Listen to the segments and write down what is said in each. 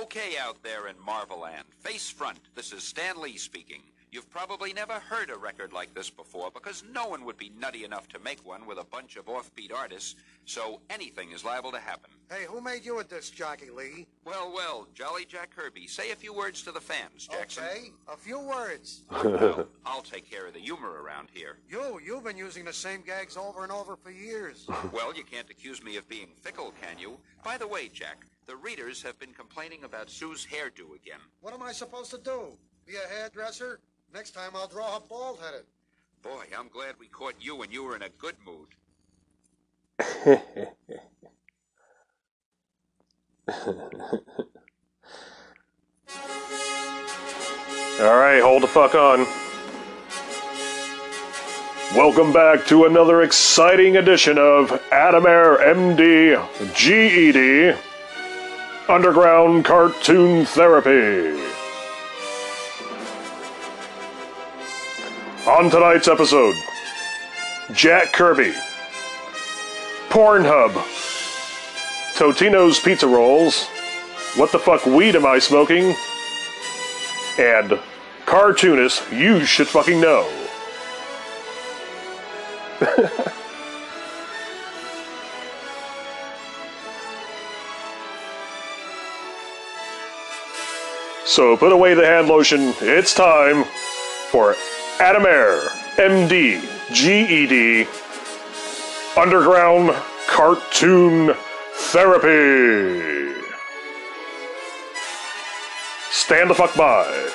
Okay, out there in Marveland, face front, this is Stan Lee speaking. You've probably never heard a record like this before because no one would be nutty enough to make one with a bunch of offbeat artists, so anything is liable to happen. Hey, who made you a disc jockey, Lee? Well, well, Jolly Jack Kirby, say a few words to the fans, Jackson. Okay, a few words. Well, I'll take care of the humor around here. You, you've been using the same gags over and over for years. Well, you can't accuse me of being fickle, can you? By the way, Jack, the readers have been complaining about Sue's hairdo again. What am I supposed to do? Be a hairdresser? Next time I'll draw her bald-headed. Boy, I'm glad we caught you when you were in a good mood. All right, hold the fuck on. Welcome back to another exciting edition of Adamair MD GED Underground Cartoon Therapy. On tonight's episode, Jack Kirby, Pornhub, Totino's Pizza Rolls, What the Fuck Weed Am I Smoking? and cartoonist you should fucking know. so put away the hand lotion. It's time for Adamair, MD, GED, Underground Cartoon Therapy. Stand the fuck by.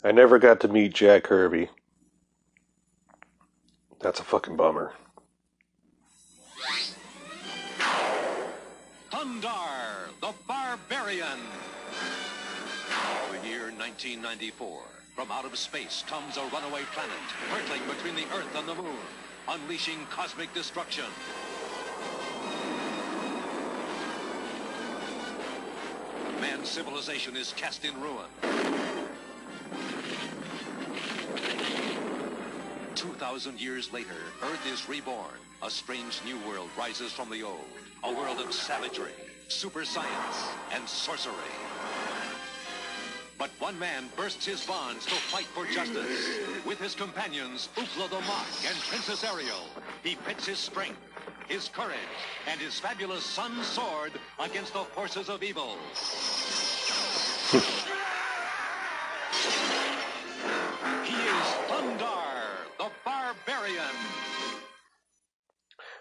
I never got to meet Jack Kirby. That's a fucking bummer. The year 1994. From out of space comes a runaway planet, hurtling between the Earth and the Moon, unleashing cosmic destruction. Man's civilization is cast in ruin. 2,000 years later, Earth is reborn. A strange new world rises from the old. A world of savagery, super science, and sorcery. But one man bursts his bonds to fight for justice. With his companions, Ookla the Mok and Princess Ariel, he pits his strength, his courage, and his fabulous sun sword against the forces of evil. he is Thundarr, the Barbarian.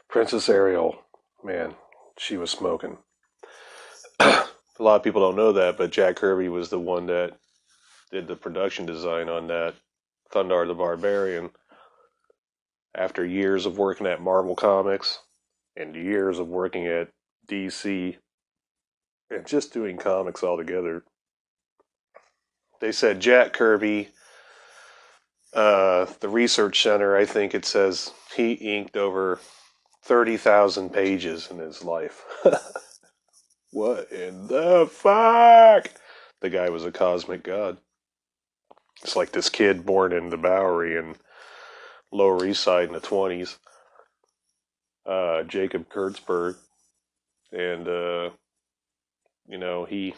Princess Ariel, man, she was smoking. A lot of people don't know that, but Jack Kirby was the one that did the production design on that Thundarr the Barbarian. After years of working at Marvel Comics and years of working at DC and just doing comics altogether, they said Jack Kirby, uh, the research center, I think it says he inked over 30,000 pages in his life. what in the fuck? The guy was a cosmic god. It's like this kid born in the Bowery in Lower East Side in the 20s, uh, Jacob Kurtzberg. And, uh, you know, he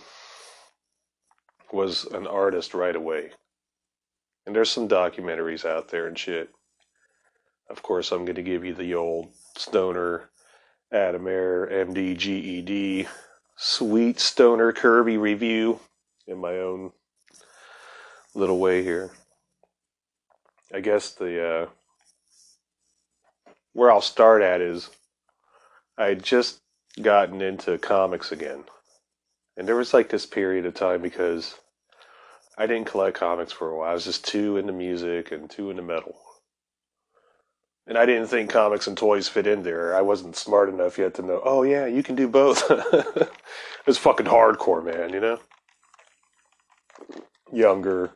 was an artist right away. And there's some documentaries out there and shit. Of course, I'm going to give you the old stoner Adamair MD GED sweet stoner Kirby review in my own little way here. I guess the uh, where I'll start at is I had just gotten into comics again. And there was like this period of time because I didn't collect comics for a while. I was just too into music and too into metal. And I didn't think comics and toys fit in there. I wasn't smart enough yet to know, oh yeah, you can do both. it's fucking hardcore, man, you know? Younger.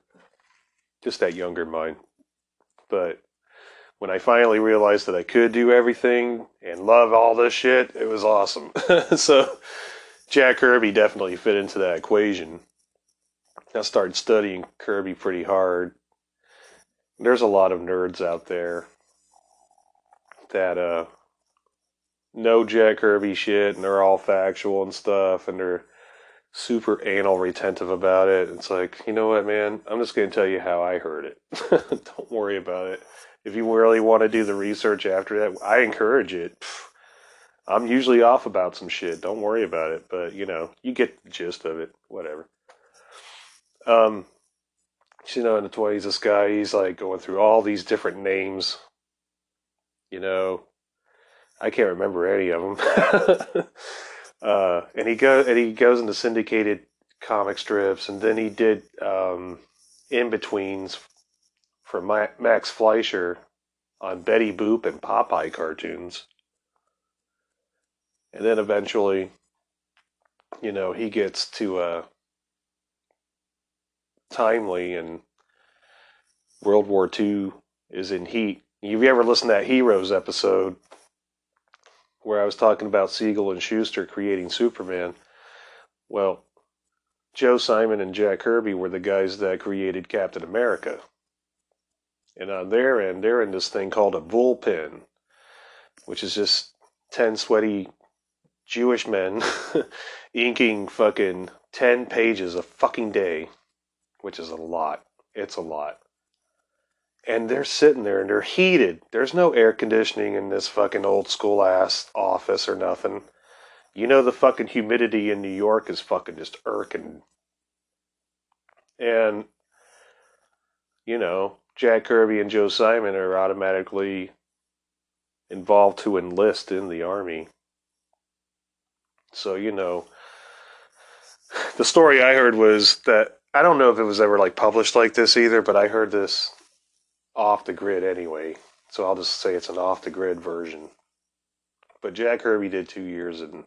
Just that younger mind. But when I finally realized that I could do everything and love all this shit, it was awesome. so Jack Kirby definitely fit into that equation. I started studying Kirby pretty hard. There's a lot of nerds out there that uh no Jack Kirby shit and they're all factual and stuff and they're super anal retentive about it. It's like, you know what, man? I'm just going to tell you how I heard it. Don't worry about it. If you really want to do the research after that, I encourage it. I'm usually off about some shit. Don't worry about it. But, you know, you get the gist of it. Whatever. Um, you know, in the 20s, this guy, he's like going through all these different names. You know, I can't remember any of them. uh, and he go and he goes into syndicated comic strips, and then he did um, in betweens for Ma- Max Fleischer on Betty Boop and Popeye cartoons, and then eventually, you know, he gets to uh, Timely and World War II is in heat. Have you ever listened to that Heroes episode where I was talking about Siegel and Shuster creating Superman? Well, Joe Simon and Jack Kirby were the guys that created Captain America. And on their end, they're in this thing called a bullpen, which is just 10 sweaty Jewish men inking fucking 10 pages a fucking day, which is a lot. It's a lot and they're sitting there and they're heated. There's no air conditioning in this fucking old school ass office or nothing. You know the fucking humidity in New York is fucking just irking. And you know, Jack Kirby and Joe Simon are automatically involved to enlist in the army. So, you know, the story I heard was that I don't know if it was ever like published like this either, but I heard this off the grid anyway. So I'll just say it's an off the grid version. But Jack Kirby did two years in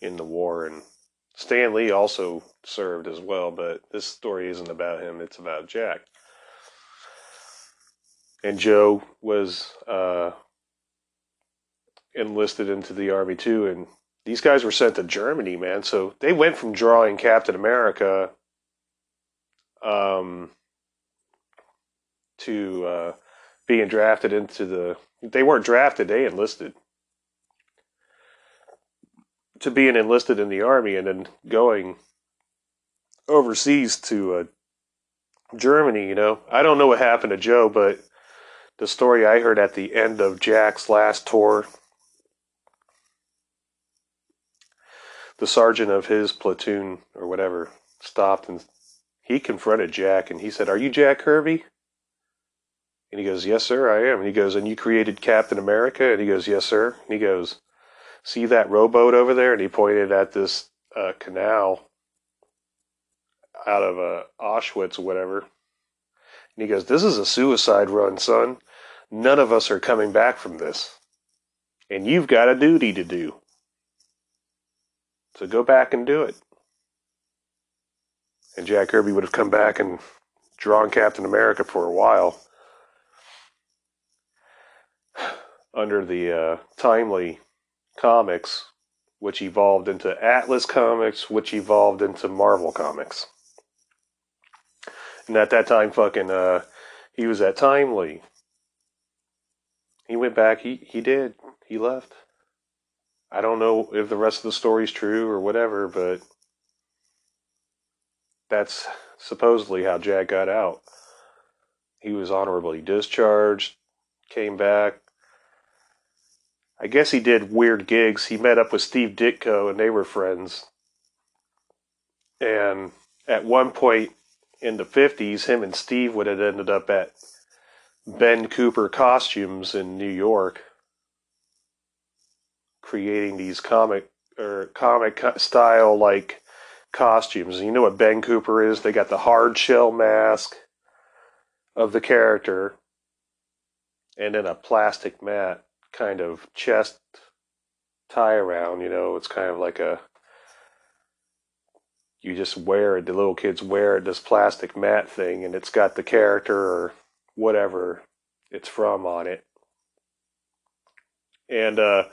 in the war, and Stan Lee also served as well. But this story isn't about him; it's about Jack. And Joe was uh, enlisted into the army too, and these guys were sent to Germany, man. So they went from drawing Captain America. Um, to uh, being drafted into the. They weren't drafted; they enlisted to being enlisted in the army and then going overseas to uh, Germany. You know, I don't know what happened to Joe, but the story I heard at the end of Jack's last tour, the sergeant of his platoon or whatever stopped and he confronted Jack and he said, "Are you Jack Kirby?" And he goes, Yes, sir, I am. And he goes, And you created Captain America? And he goes, Yes, sir. And he goes, See that rowboat over there? And he pointed at this uh, canal out of uh, Auschwitz or whatever. And he goes, This is a suicide run, son. None of us are coming back from this. And you've got a duty to do. So go back and do it. And Jack Kirby would have come back and drawn Captain America for a while under the uh, Timely Comics, which evolved into Atlas Comics, which evolved into Marvel Comics. And at that time, fucking, uh, he was at Timely. He went back. He he did. He left. I don't know if the rest of the story's true or whatever, but that's supposedly how Jack got out. He was honorably discharged, came back, I guess he did weird gigs. He met up with Steve Ditko and they were friends. And at one point in the 50s, him and Steve would have ended up at Ben Cooper Costumes in New York creating these comic or comic style like costumes. You know what Ben Cooper is? They got the hard shell mask of the character and then a plastic mat kind of chest tie around, you know, it's kind of like a you just wear it, the little kids wear it, this plastic mat thing, and it's got the character or whatever it's from on it. And uh,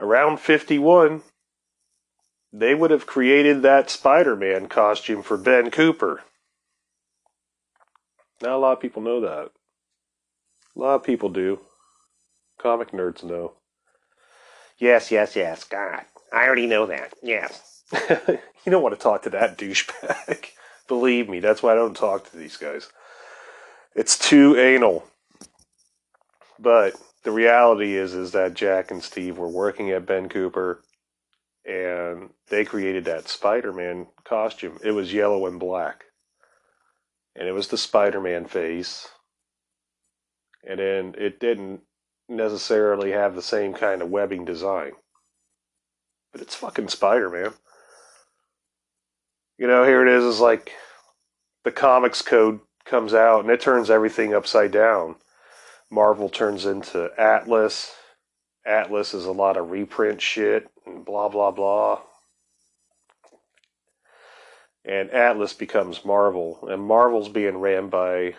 around 51, they would have created that Spider Man costume for Ben Cooper. Not a lot of people know that. A lot of people do. Comic nerds know. Yes, yes, yes. God, I already know that. Yes. you don't want to talk to that douchebag. Believe me, that's why I don't talk to these guys. It's too anal. But the reality is is that Jack and Steve were working at Ben Cooper and they created that Spider-Man costume. It was yellow and black. And it was the Spider-Man face. And then it didn't necessarily have the same kind of webbing design. But it's fucking Spider-Man. You know, here it is is like the comics code comes out and it turns everything upside down. Marvel turns into Atlas. Atlas is a lot of reprint shit and blah blah blah. And Atlas becomes Marvel, and Marvel's being ran by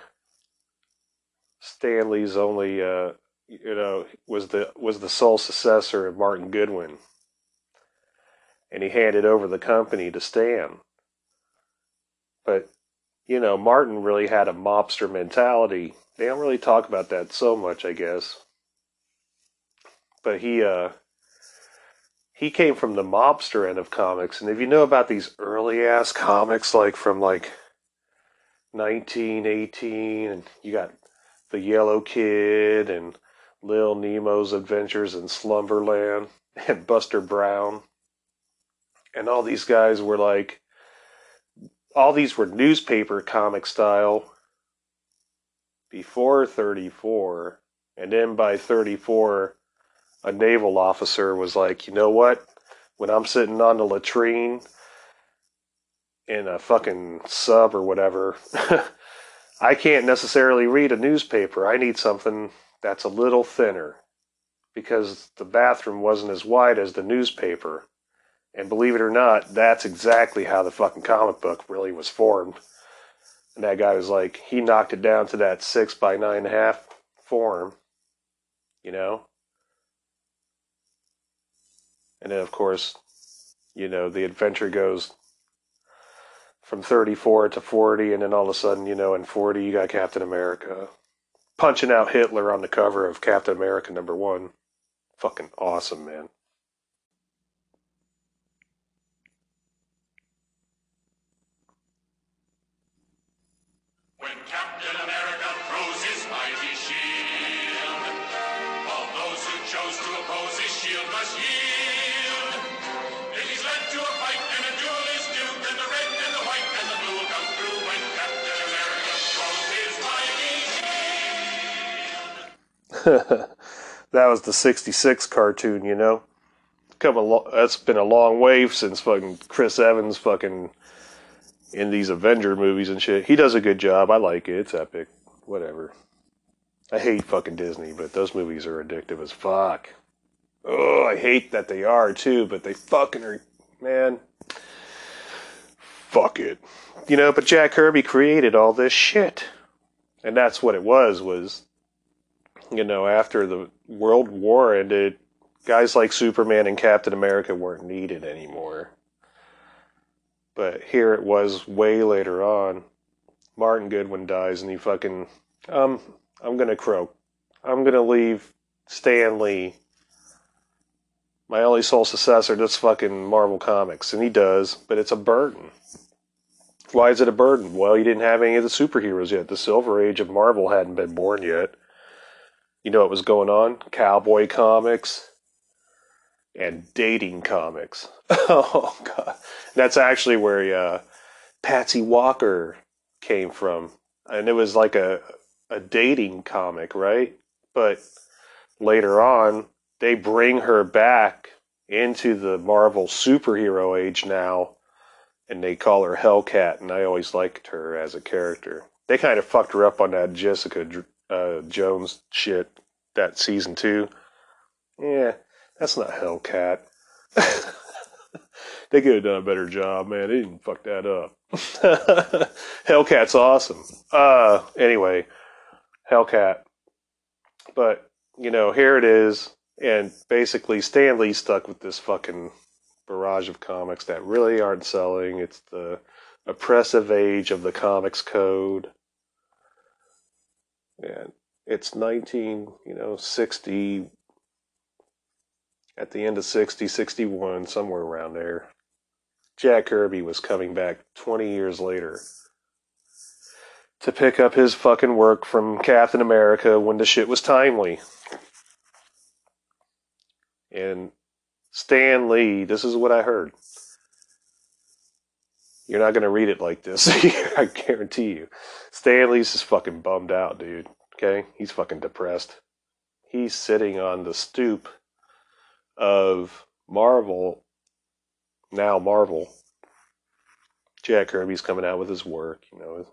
Stan Lee's only, uh, you know, was the was the sole successor of Martin Goodwin, and he handed over the company to Stan. But you know, Martin really had a mobster mentality. They don't really talk about that so much, I guess. But he uh he came from the mobster end of comics, and if you know about these early ass comics like from like 1918 and you got the Yellow Kid and Lil Nemo's Adventures in Slumberland and Buster Brown. And all these guys were like all these were newspaper comic style before 34 and then by 34 a naval officer was like you know what? When i'm sitting on the latrine in a fucking sub or whatever i can't necessarily read a newspaper. I need something that's a little thinner because the bathroom wasn't as wide as the newspaper and believe it or not, that's exactly how the fucking comic book really was formed. And that guy was like, he knocked it down to that six by nine and a half form, you know? And then, of course, you know, the adventure goes from 34 to 40, and then all of a sudden, you know, in 40, you got Captain America punching out Hitler on the cover of Captain America number one. Fucking awesome, man. that was the 66 cartoon, you know? Come a that's been a long wave since fucking Chris Evans fucking in these Avenger movies and shit. He does a good job. I like it. It's epic. Whatever. I hate fucking Disney, but those movies are addictive as fuck. Oh, I hate that they are too, but they fucking are, man. Fuck it. You know, but Jack Kirby created all this shit. And that's what it was, was, you know, after the World War ended, guys like Superman and Captain America weren't needed anymore. But here it was way later on. Martin Goodwin dies and he fucking um I'm gonna croak. I'm gonna leave Stan Lee, my only sole successor, this fucking Marvel Comics, and he does, but it's a burden. Why is it a burden? Well, you didn't have any of the superheroes yet. The Silver Age of Marvel hadn't been born yet. You know what was going on? Cowboy comics and dating comics. oh god, that's actually where uh, Patsy Walker came from, and it was like a a dating comic, right? But later on, they bring her back into the Marvel superhero age now, and they call her Hellcat, and I always liked her as a character. They kind of fucked her up on that Jessica uh, Jones shit that season two. Yeah, that's not Hellcat. they could have done a better job, man. They didn't fuck that up. Hellcat's awesome. Uh, anyway, Hellcat. But, you know, here it is. And basically, Stan Lee stuck with this fucking barrage of comics that really aren't selling. It's the oppressive age of the comics code. And it's 19, you know, 60, at the end of 60, 61, somewhere around there. Jack Kirby was coming back 20 years later to pick up his fucking work from Captain America when the shit was timely. And Stan Lee, this is what I heard. You're not going to read it like this. I guarantee you. Stan Lee's just fucking bummed out, dude. Okay? He's fucking depressed. He's sitting on the stoop of Marvel, now Marvel. Jack Kirby's coming out with his work, you know.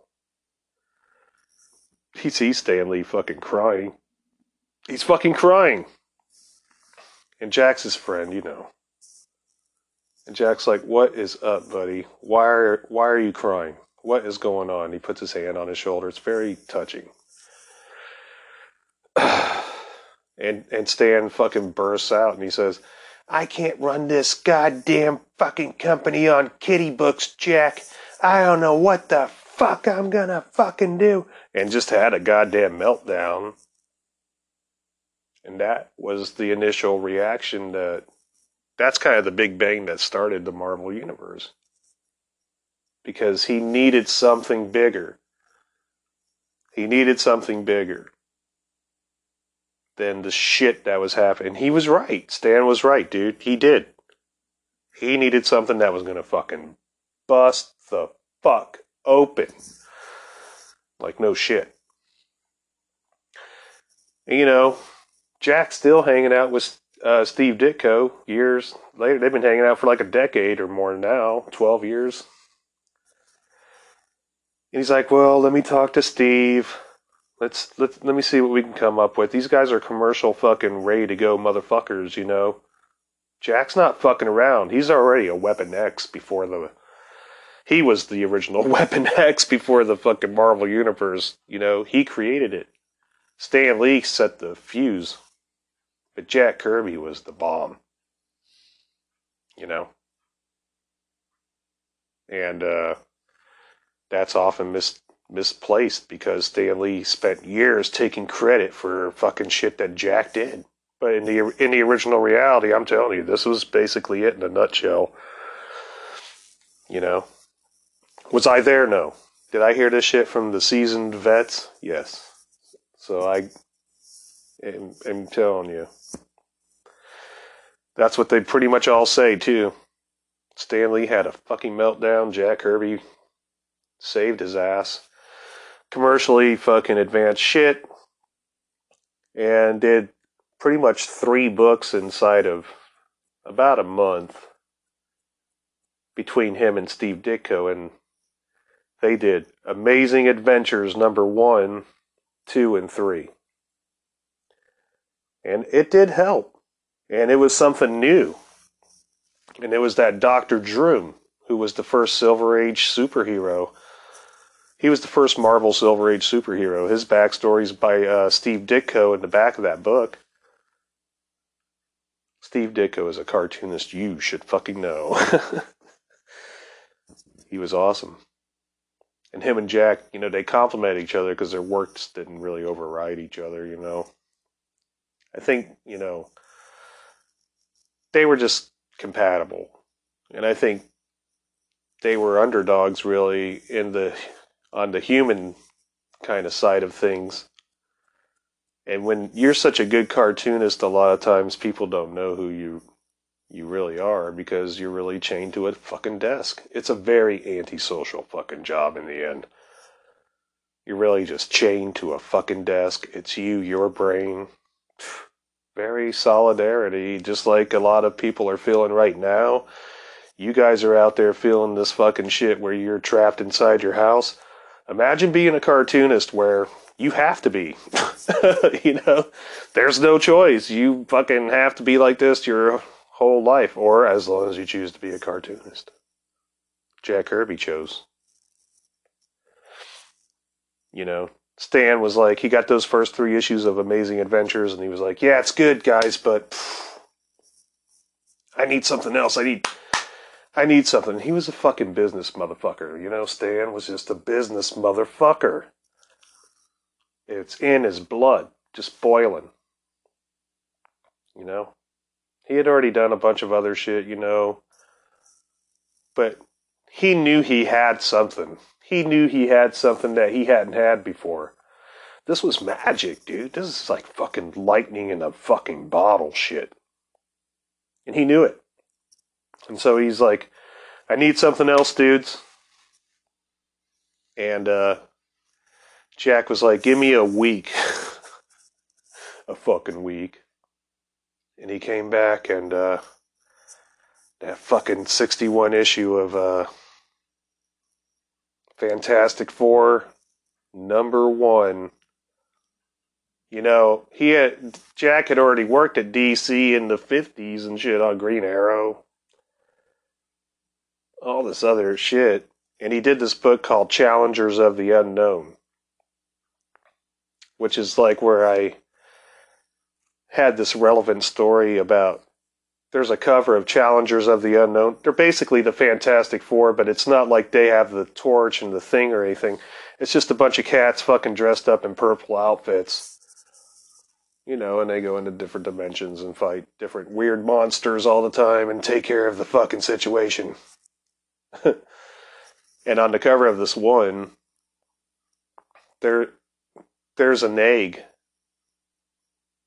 He sees Stan Lee fucking crying. He's fucking crying. And Jack's his friend, you know. And Jack's like, "What is up, buddy? Why are why are you crying? What is going on?" He puts his hand on his shoulder. It's very touching. and and Stan fucking bursts out and he says, "I can't run this goddamn fucking company on kitty books, Jack. I don't know what the fuck I'm gonna fucking do." And just had a goddamn meltdown. And that was the initial reaction that that's kind of the big bang that started the Marvel Universe. Because he needed something bigger. He needed something bigger than the shit that was happening. He was right. Stan was right, dude. He did. He needed something that was going to fucking bust the fuck open. Like, no shit. You know, Jack's still hanging out with uh, Steve Ditko years later. They've been hanging out for like a decade or more now, 12 years. And he's like, well, let me talk to Steve. Let's let let me see what we can come up with. These guys are commercial fucking ready to go motherfuckers, you know. Jack's not fucking around. He's already a Weapon X before the. He was the original Weapon X before the fucking Marvel Universe. You know, he created it. Stan Lee set the fuse. But Jack Kirby was the bomb. You know? And uh, that's often mis- misplaced because Stan Lee spent years taking credit for fucking shit that Jack did. But in the in the original reality, I'm telling you, this was basically it in a nutshell. You know, was I there? No. Did I hear this shit from the seasoned vets? Yes. So I am, am telling you, that's what they pretty much all say too. Stan Lee had a fucking meltdown. Jack Kirby saved his ass. Commercially fucking advanced shit. And did pretty much three books inside of about a month between him and Steve Ditko. And they did Amazing Adventures number one, two, and three. And it did help and it was something new. And it was that Dr. Droom, who was the first Silver Age superhero. He was the first Marvel Silver Age superhero. His backstory is by uh, Steve Ditko in the back of that book. Steve Ditko is a cartoonist you should fucking know. he was awesome. And him and Jack, you know, they complement each other because their works didn't really override each other, you know. I think, you know, they were just compatible. And I think they were underdogs really in the on the human kind of side of things. And when you're such a good cartoonist, a lot of times people don't know who you you really are because you're really chained to a fucking desk. It's a very antisocial fucking job in the end. You're really just chained to a fucking desk. It's you, your brain very solidarity, just like a lot of people are feeling right now. You guys are out there feeling this fucking shit where you're trapped inside your house. Imagine being a cartoonist where you have to be. you know, there's no choice. You fucking have to be like this your whole life, or as long as you choose to be a cartoonist. Jack Kirby chose. You know, Stan was like, he got those first three issues of Amazing Adventures, and he was like, "Yeah, it's good, guys, but pff, I need something else. I need, I need something." He was a fucking business motherfucker, you know. Stan was just a business motherfucker. It's in his blood, just boiling. You know? He had already done a bunch of other shit, you know. But he knew he had something. He knew he had something that he hadn't had before. This was magic, dude. This is like fucking lightning in a fucking bottle shit. And he knew it. And so he's like, I need something else, dudes. And uh, Jack was like, Give me a week. a fucking week. And he came back and uh, that fucking 61 issue of uh, Fantastic Four, number one. You know, he had Jack had already worked at DC in the 50s and shit on Green Arrow. All this other shit. And he did this book called Challengers of the Unknown, which is like where I had this relevant story about there's a cover of Challengers of the Unknown. They're basically the Fantastic Four, but it's not like they have the torch and the thing or anything. It's just a bunch of cats fucking dressed up in purple outfits. You know, and they go into different dimensions and fight different weird monsters all the time and take care of the fucking situation. and on the cover of this one, there there's an egg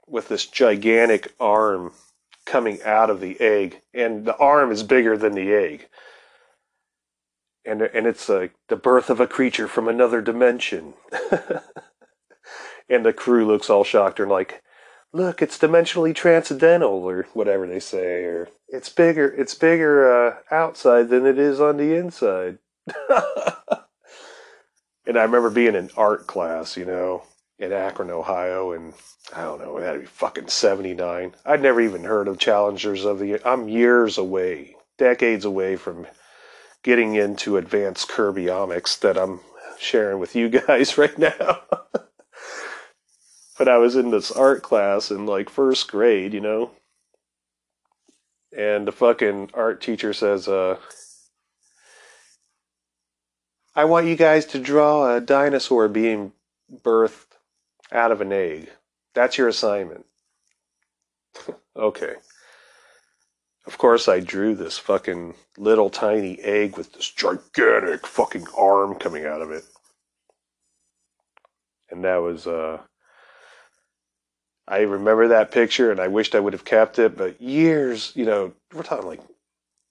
with this gigantic arm coming out of the egg, and the arm is bigger than the egg. And and it's like the birth of a creature from another dimension. and the crew looks all shocked and like, look, it's dimensionally transcendental or whatever they say, or it's bigger it's bigger uh, outside than it is on the inside. and I remember being in art class, you know, in Akron, Ohio, and I don't know, it had to be fucking 79. I'd never even heard of Challengers of the Year. I'm years away, decades away from getting into advanced Kirbyomics that I'm sharing with you guys right now. but I was in this art class in like first grade, you know. And the fucking art teacher says, uh, I want you guys to draw a dinosaur being birthed out of an egg. That's your assignment. okay. Of course, I drew this fucking little tiny egg with this gigantic fucking arm coming out of it. And that was, uh, I remember that picture and I wished I would have kept it, but years, you know, we're talking like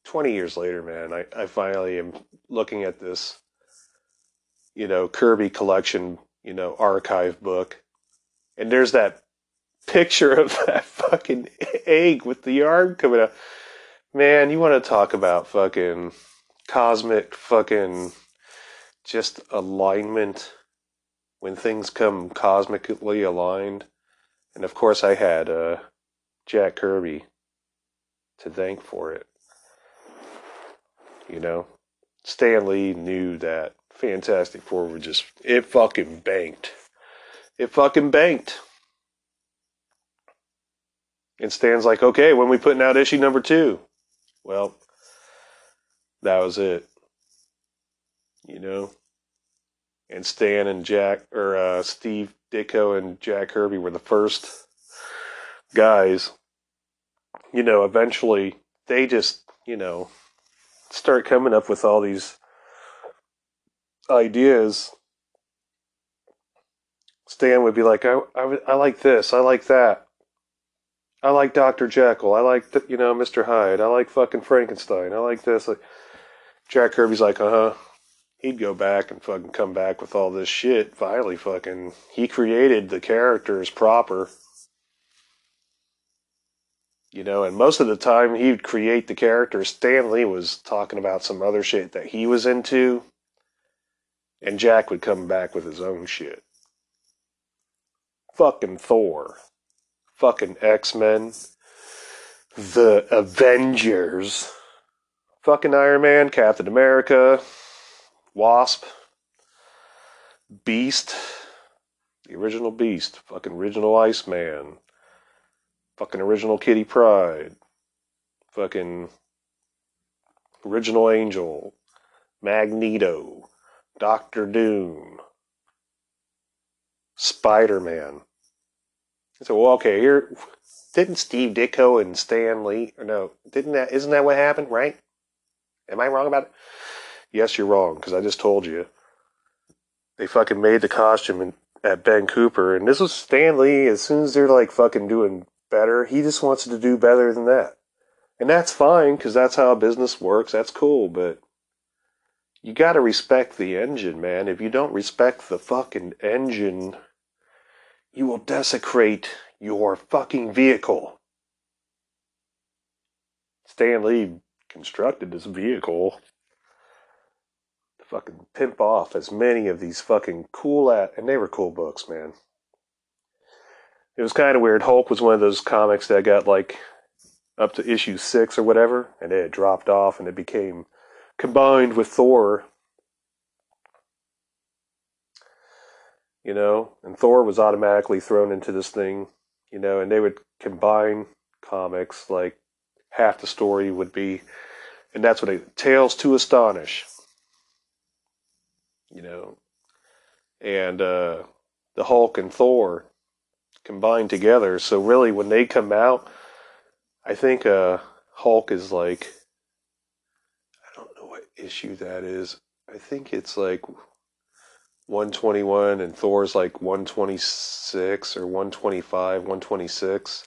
20 years later, man, I, I finally am looking at this, you know, Kirby collection, you know, archive book and there's that picture of that fucking egg with the arm coming out. Man, you want to talk about fucking cosmic fucking just alignment when things come cosmically aligned. And of course, I had uh, Jack Kirby to thank for it. You know, Stan Lee knew that Fantastic Four would just, it fucking banked it fucking banked. And Stan's like, okay, when we putting out issue number two? Well, that was it. You know? And Stan and Jack, or uh, Steve Ditko and Jack Kirby were the first guys. You know, eventually they just, you know, start coming up with all these ideas Stan would be like, I, I, I like this, I like that. I like Dr. Jekyll. I like, the, you know, Mr. Hyde. I like fucking Frankenstein. I like this. Like, Jack Kirby's like, uh huh. He'd go back and fucking come back with all this shit. Finally, fucking, he created the characters proper. You know, and most of the time he'd create the characters. Stan Lee was talking about some other shit that he was into. And Jack would come back with his own shit fucking Thor, fucking X Men, the Avengers, fucking Iron Man, Captain America, Wasp, Beast, the original Beast, fucking original Iceman, fucking original Kitty Pryde, fucking original Angel, Magneto, Doctor Doom, Spider Man. I said, well, okay, here, didn't Steve Ditko and Stan Lee, or no, didn't that, isn't that what happened, right? Am I wrong about it? Yes, you're wrong, because I just told you. They fucking made the costume at Ben Cooper, and this was Stan Lee. As soon as they're like fucking doing better, he just wants to do better than that. And that's fine, because that's how business works. That's cool, but you gotta respect the engine, man. If you don't respect the fucking engine, you will desecrate your fucking vehicle. Stan Lee constructed this vehicle to fucking pimp off as many of these fucking cool at and they were cool books, man. It was kind of weird. Hulk was one of those comics that got like up to issue six or whatever, and then it dropped off and it became combined with Thor. You know, and Thor was automatically thrown into this thing, you know, and they would combine comics like half the story would be, and that's what they Tales to Astonish, you know, and uh, the Hulk and Thor combined together. So really, when they come out, I think uh, Hulk is like I don't know what issue that is. I think it's like 121 and Thor's like 126 or 125, 126.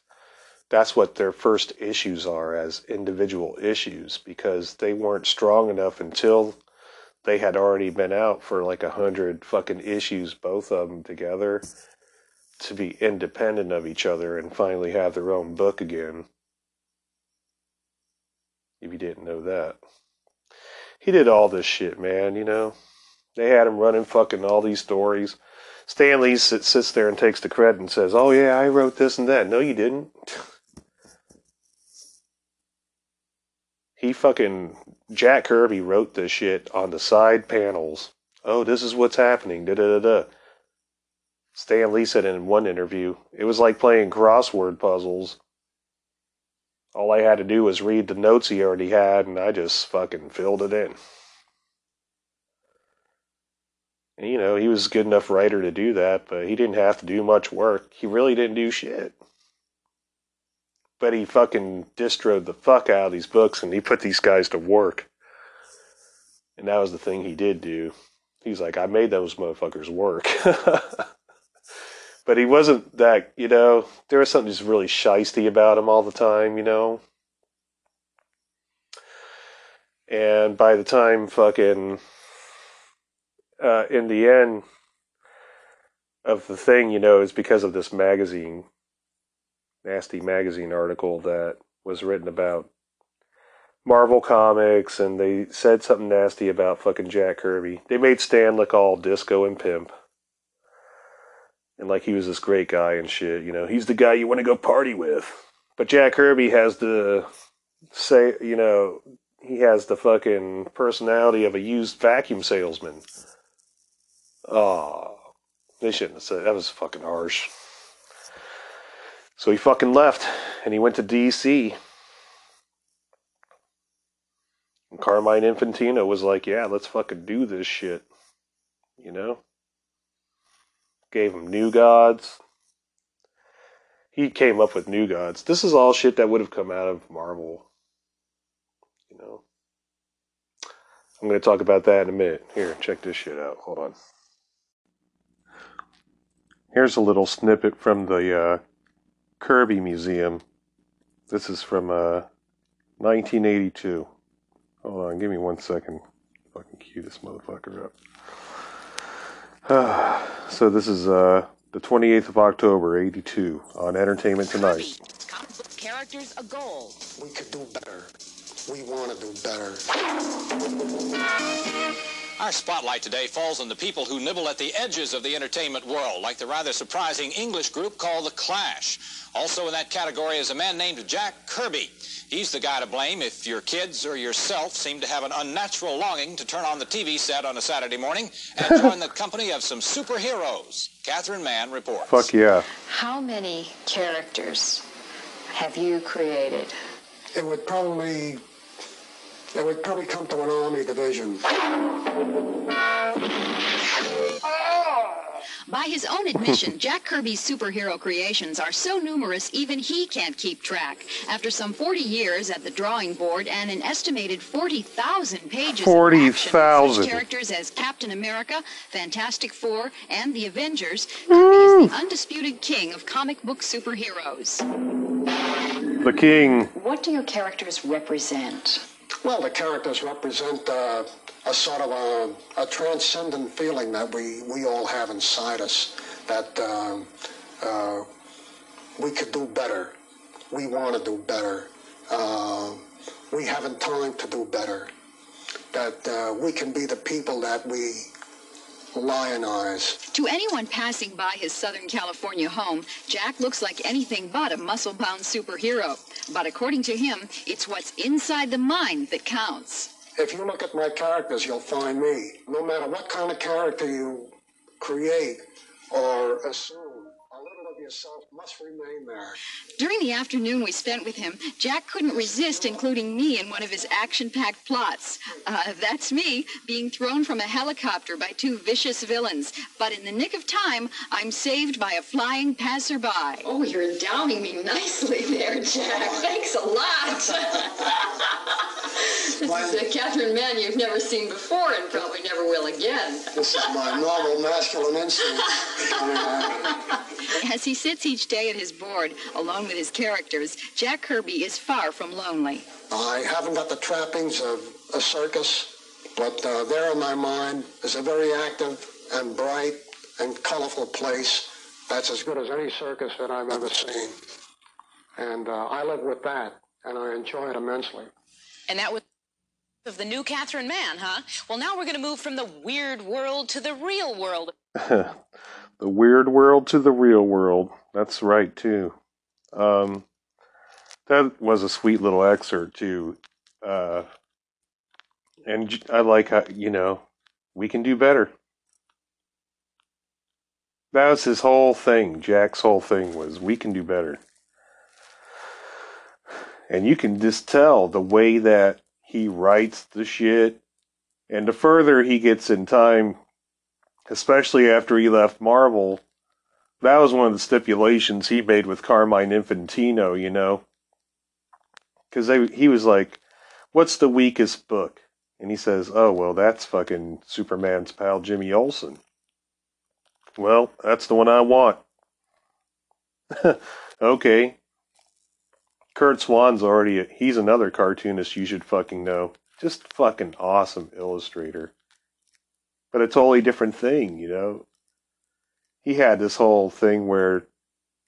That's what their first issues are as individual issues because they weren't strong enough until they had already been out for like a hundred fucking issues, both of them together, to be independent of each other and finally have their own book again. If you didn't know that. He did all this shit, man, you know? They had him running fucking all these stories. Stan Lee sits, sits there and takes the credit and says, Oh, yeah, I wrote this and that. No, you didn't. he fucking. Jack Kirby wrote this shit on the side panels. Oh, this is what's happening. Da da da da. Stan Lee said in one interview, it was like playing crossword puzzles. All I had to do was read the notes he already had, and I just fucking filled it in. And, you know, he was a good enough writer to do that, but he didn't have to do much work. He really didn't do shit. But he fucking distroed the fuck out of these books and he put these guys to work. And that was the thing he did do. He's like, I made those motherfuckers work. but he wasn't that, you know, there was something just really shisty about him all the time, you know. And by the time fucking uh, in the end of the thing, you know, is because of this magazine, nasty magazine article that was written about Marvel Comics, and they said something nasty about fucking Jack Kirby. They made Stan look all disco and pimp. And like he was this great guy and shit, you know, he's the guy you want to go party with. But Jack Kirby has the say, you know, he has the fucking personality of a used vacuum salesman. Oh, they shouldn't have said that was fucking harsh. So he fucking left and he went to DC. And Carmine Infantino was like, yeah, let's fucking do this shit. You know? Gave him New Gods. He came up with New Gods. This is all shit that would have come out of Marvel. You know? I'm going to talk about that in a minute. Here, check this shit out. Hold on. Here's a little snippet from the uh, Kirby Museum. This is from uh, 1982. Hold on, give me one second. Fucking cue this motherfucker up. so this is uh, the 28th of October, 82, on Entertainment Tonight. Characters a goal. We could do better. We want to do better. Our spotlight today falls on the people who nibble at the edges of the entertainment world, like the rather surprising English group called The Clash. Also in that category is a man named Jack Kirby. He's the guy to blame if your kids or yourself seem to have an unnatural longing to turn on the TV set on a Saturday morning and join the company of some superheroes. Catherine Mann reports. Fuck yeah. How many characters have you created? It would probably it would probably come to an army division. By his own admission, Jack Kirby's superhero creations are so numerous even he can't keep track. After some 40 years at the drawing board and an estimated 40,000 pages of action 40,000. such characters as Captain America, Fantastic Four, and the Avengers, Kirby is the undisputed king of comic book superheroes. The king. What do your characters represent? Well, the characters represent uh, a sort of a, a transcendent feeling that we, we all have inside us that um, uh, we could do better. We want to do better. Uh, we haven't time to do better. That uh, we can be the people that we lionize. To anyone passing by his Southern California home, Jack looks like anything but a muscle bound superhero. But according to him, it's what's inside the mind that counts. If you look at my characters, you'll find me. No matter what kind of character you create or assume, a little of yourself must remain there. During the afternoon we spent with him, Jack couldn't resist including me in one of his action packed plots. Uh, that's me being thrown from a helicopter by two vicious villains. But in the nick of time, I'm saved by a flying passerby. Oh, you're endowing me nicely there, Jack. Thanks a lot. this is a Catherine Mann you've never seen before and probably never will again. This is my normal masculine instinct. As he sits each day at his board, alone with his characters, Jack Kirby is far from lonely. I haven't got the trappings of a circus, but uh, there in my mind is a very active and bright and colorful place that's as good as any circus that I've ever seen. And uh, I live with that, and I enjoy it immensely. And that was of the new Catherine Mann, huh? Well, now we're going to move from the weird world to the real world. the weird world to the real world. That's right too. Um, that was a sweet little excerpt too. Uh, and I like how you know we can do better. That was his whole thing. Jack's whole thing was we can do better. And you can just tell the way that he writes the shit, and the further he gets in time, especially after he left Marvel, that was one of the stipulations he made with Carmine Infantino, you know. Because he was like, What's the weakest book? And he says, Oh, well, that's fucking Superman's pal Jimmy Olsen. Well, that's the one I want. okay. Curt Swan's already, a, he's another cartoonist you should fucking know. Just fucking awesome illustrator. But a totally different thing, you know. He had this whole thing where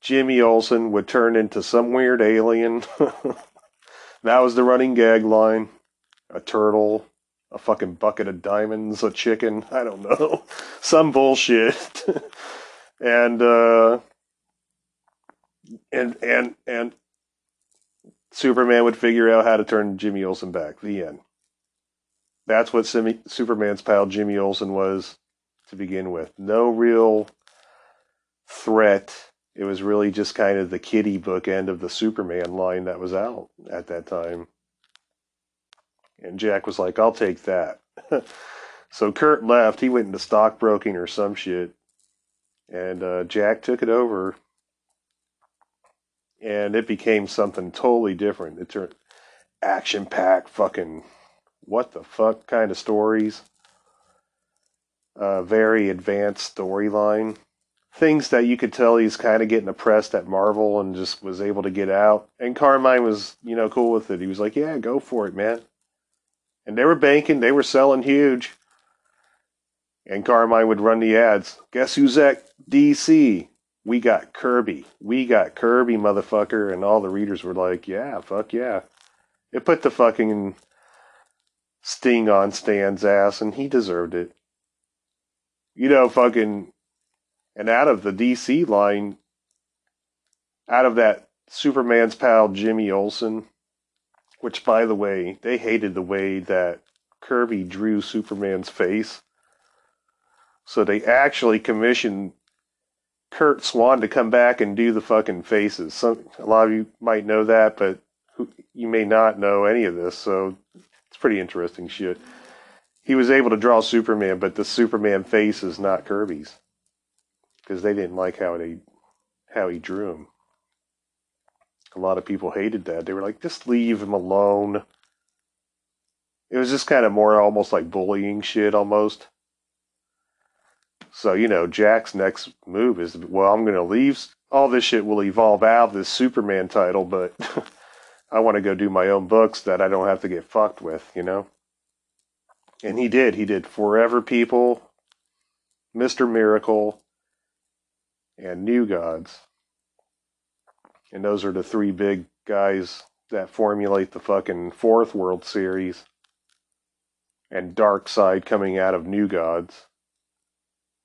Jimmy Olsen would turn into some weird alien. that was the running gag line. A turtle, a fucking bucket of diamonds, a chicken, I don't know. Some bullshit. and uh and and and Superman would figure out how to turn Jimmy Olsen back. The end. That's what Superman's pal Jimmy Olsen was to begin with. No real threat. It was really just kind of the kiddie book end of the Superman line that was out at that time. And Jack was like, I'll take that. so Kurt left. He went into stockbroking or some shit. And uh, Jack took it over. And it became something totally different. It turned action packed, fucking what the fuck kind of stories. Uh, very advanced storyline. Things that you could tell he's kind of getting oppressed at Marvel and just was able to get out. And Carmine was, you know, cool with it. He was like, yeah, go for it, man. And they were banking, they were selling huge. And Carmine would run the ads. Guess who's at DC? We got Kirby. We got Kirby, motherfucker. And all the readers were like, yeah, fuck yeah. It put the fucking sting on Stan's ass, and he deserved it. You know, fucking. And out of the DC line, out of that Superman's pal Jimmy Olsen, which, by the way, they hated the way that Kirby drew Superman's face. So they actually commissioned Curt Swan to come back and do the fucking faces. Some, a lot of you might know that, but you may not know any of this. So it's pretty interesting shit. He was able to draw Superman, but the Superman face is not Kirby's. Because they didn't like how they how he drew him. A lot of people hated that. They were like, just leave him alone. It was just kind of more almost like bullying shit almost. So, you know, Jack's next move is, well, I'm going to leave. All this shit will evolve out of this Superman title, but I want to go do my own books that I don't have to get fucked with, you know? And he did. He did Forever People, Mr. Miracle, and New Gods. And those are the three big guys that formulate the fucking fourth World Series. And Darkseid coming out of New Gods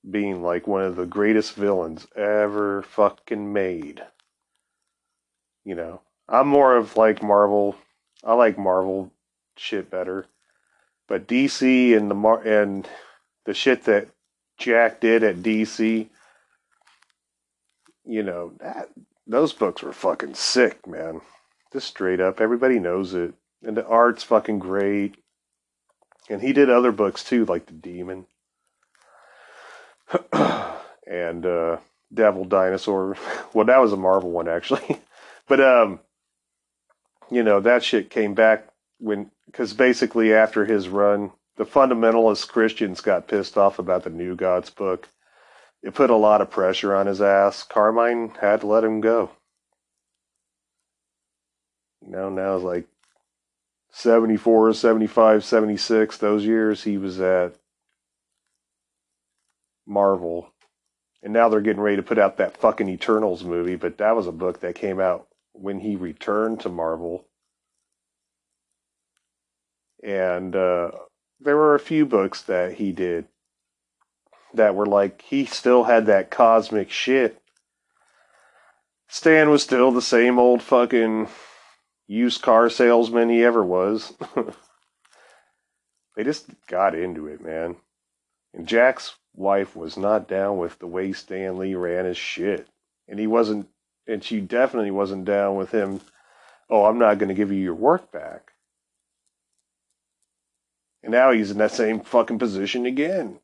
being like one of the greatest villains ever fucking made. You know, I'm more of like Marvel. I like Marvel shit better, but DC and the Mar- and the shit that Jack did at DC, you know, that those books were fucking sick, man. Just straight up, everybody knows it, and the art's fucking great. And he did other books too, like The Demon and uh, Devil Dinosaur. Well, that was a Marvel one actually, but um, you know that shit came back when because basically after his run, the fundamentalist Christians got pissed off about the New Gods book. It put a lot of pressure on his ass. Carmine had to let him go. You know, now it's like 74, 75, 76, those years he was at Marvel. And now they're getting ready to put out that fucking Eternals movie, but that was a book that came out when he returned to Marvel. And uh, there were a few books that he did that were like, he still had that cosmic shit. Stan was still the same old fucking used car salesman he ever was. they just got into it, man. And Jack's wife was not down with the way Stan Lee ran his shit. And he wasn't, and she definitely wasn't down with him, oh, I'm not going to give you your work back. And now he's in that same fucking position again.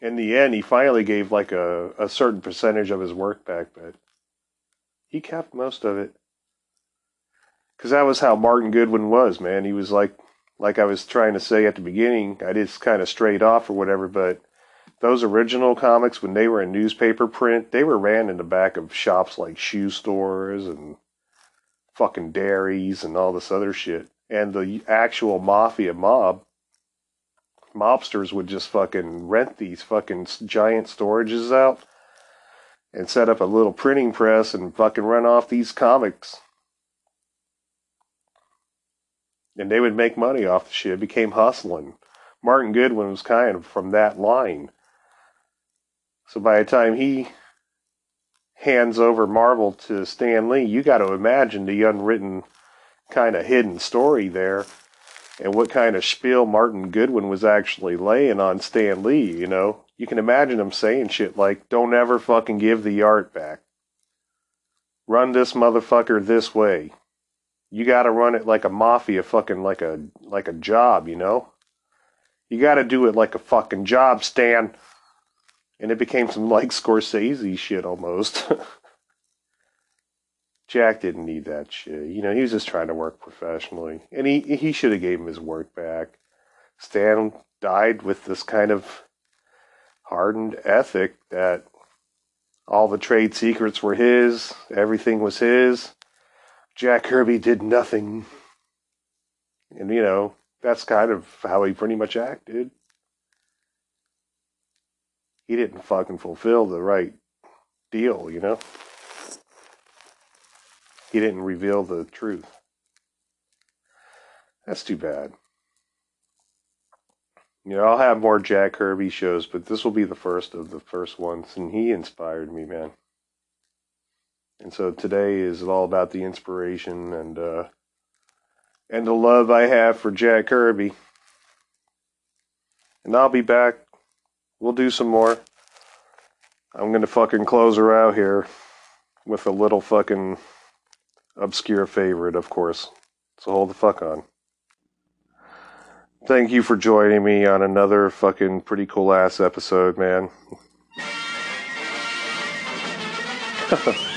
In the end, he finally gave like a, a certain percentage of his work back, but he kept most of it. Because that was how Martin Goodwin was, man. He was like like I was trying to say at the beginning, I just kind of strayed off or whatever, but those original comics, when they were in newspaper print, they were ran in the back of shops like shoe stores and fucking dairies and all this other shit. And the actual mafia mob, mobsters would just fucking rent these fucking giant storages out and set up a little printing press and fucking run off these comics and they would make money off the shit. It became hustling. Martin Goodwin was kind of from that line. So by the time he hands over Marvel to Stan Lee, you got to imagine the unwritten kind of hidden story there and what kind of spiel Martin Goodwin was actually laying on Stan Lee, you know. You can imagine him saying shit like, don't ever fucking give the art back. Run this motherfucker this way you got to run it like a mafia fucking like a like a job, you know? You got to do it like a fucking job, Stan. And it became some like Scorsese shit almost. Jack didn't need that shit. You know, he was just trying to work professionally. And he he should have gave him his work back. Stan died with this kind of hardened ethic that all the trade secrets were his, everything was his. Jack Kirby did nothing. And, you know, that's kind of how he pretty much acted. He didn't fucking fulfill the right deal, you know? He didn't reveal the truth. That's too bad. You know, I'll have more Jack Kirby shows, but this will be the first of the first ones, and he inspired me, man. And so today is all about the inspiration and uh, and the love I have for Jack Kirby. And I'll be back. We'll do some more. I'm gonna fucking close her out here with a little fucking obscure favorite, of course. So hold the fuck on. Thank you for joining me on another fucking pretty cool ass episode, man.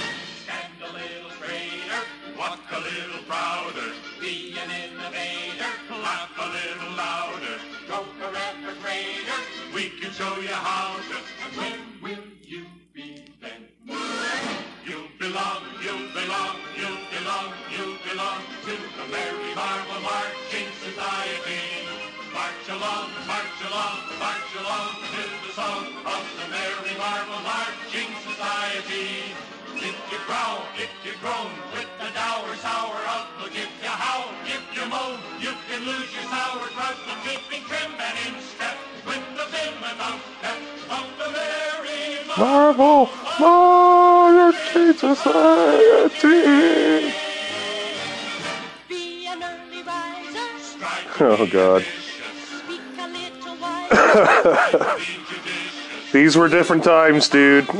March along, march along, march along to the song of the Merry Marvel Marching Society. If you growl, if you groan, with the dour, sour outlook, if you howl, if you moan, you can lose your sour sauerkraut, but keeping trim and in step with the vim and outstep of the Merry Marvel Marching Society. Be an early riser, strike Oh God. These were different times, dude.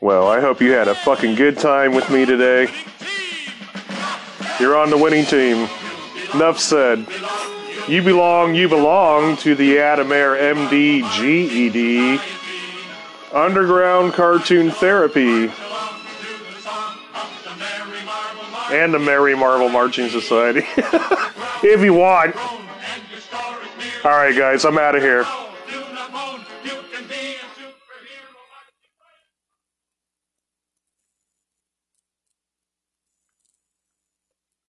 well, I hope you had a fucking good time with me today. You're on the winning team. Enough said. You belong, you belong to the Adamair MD GED Underground Cartoon Therapy and the Merry Marvel Marching Society. if you want. Alright, guys, I'm out of here.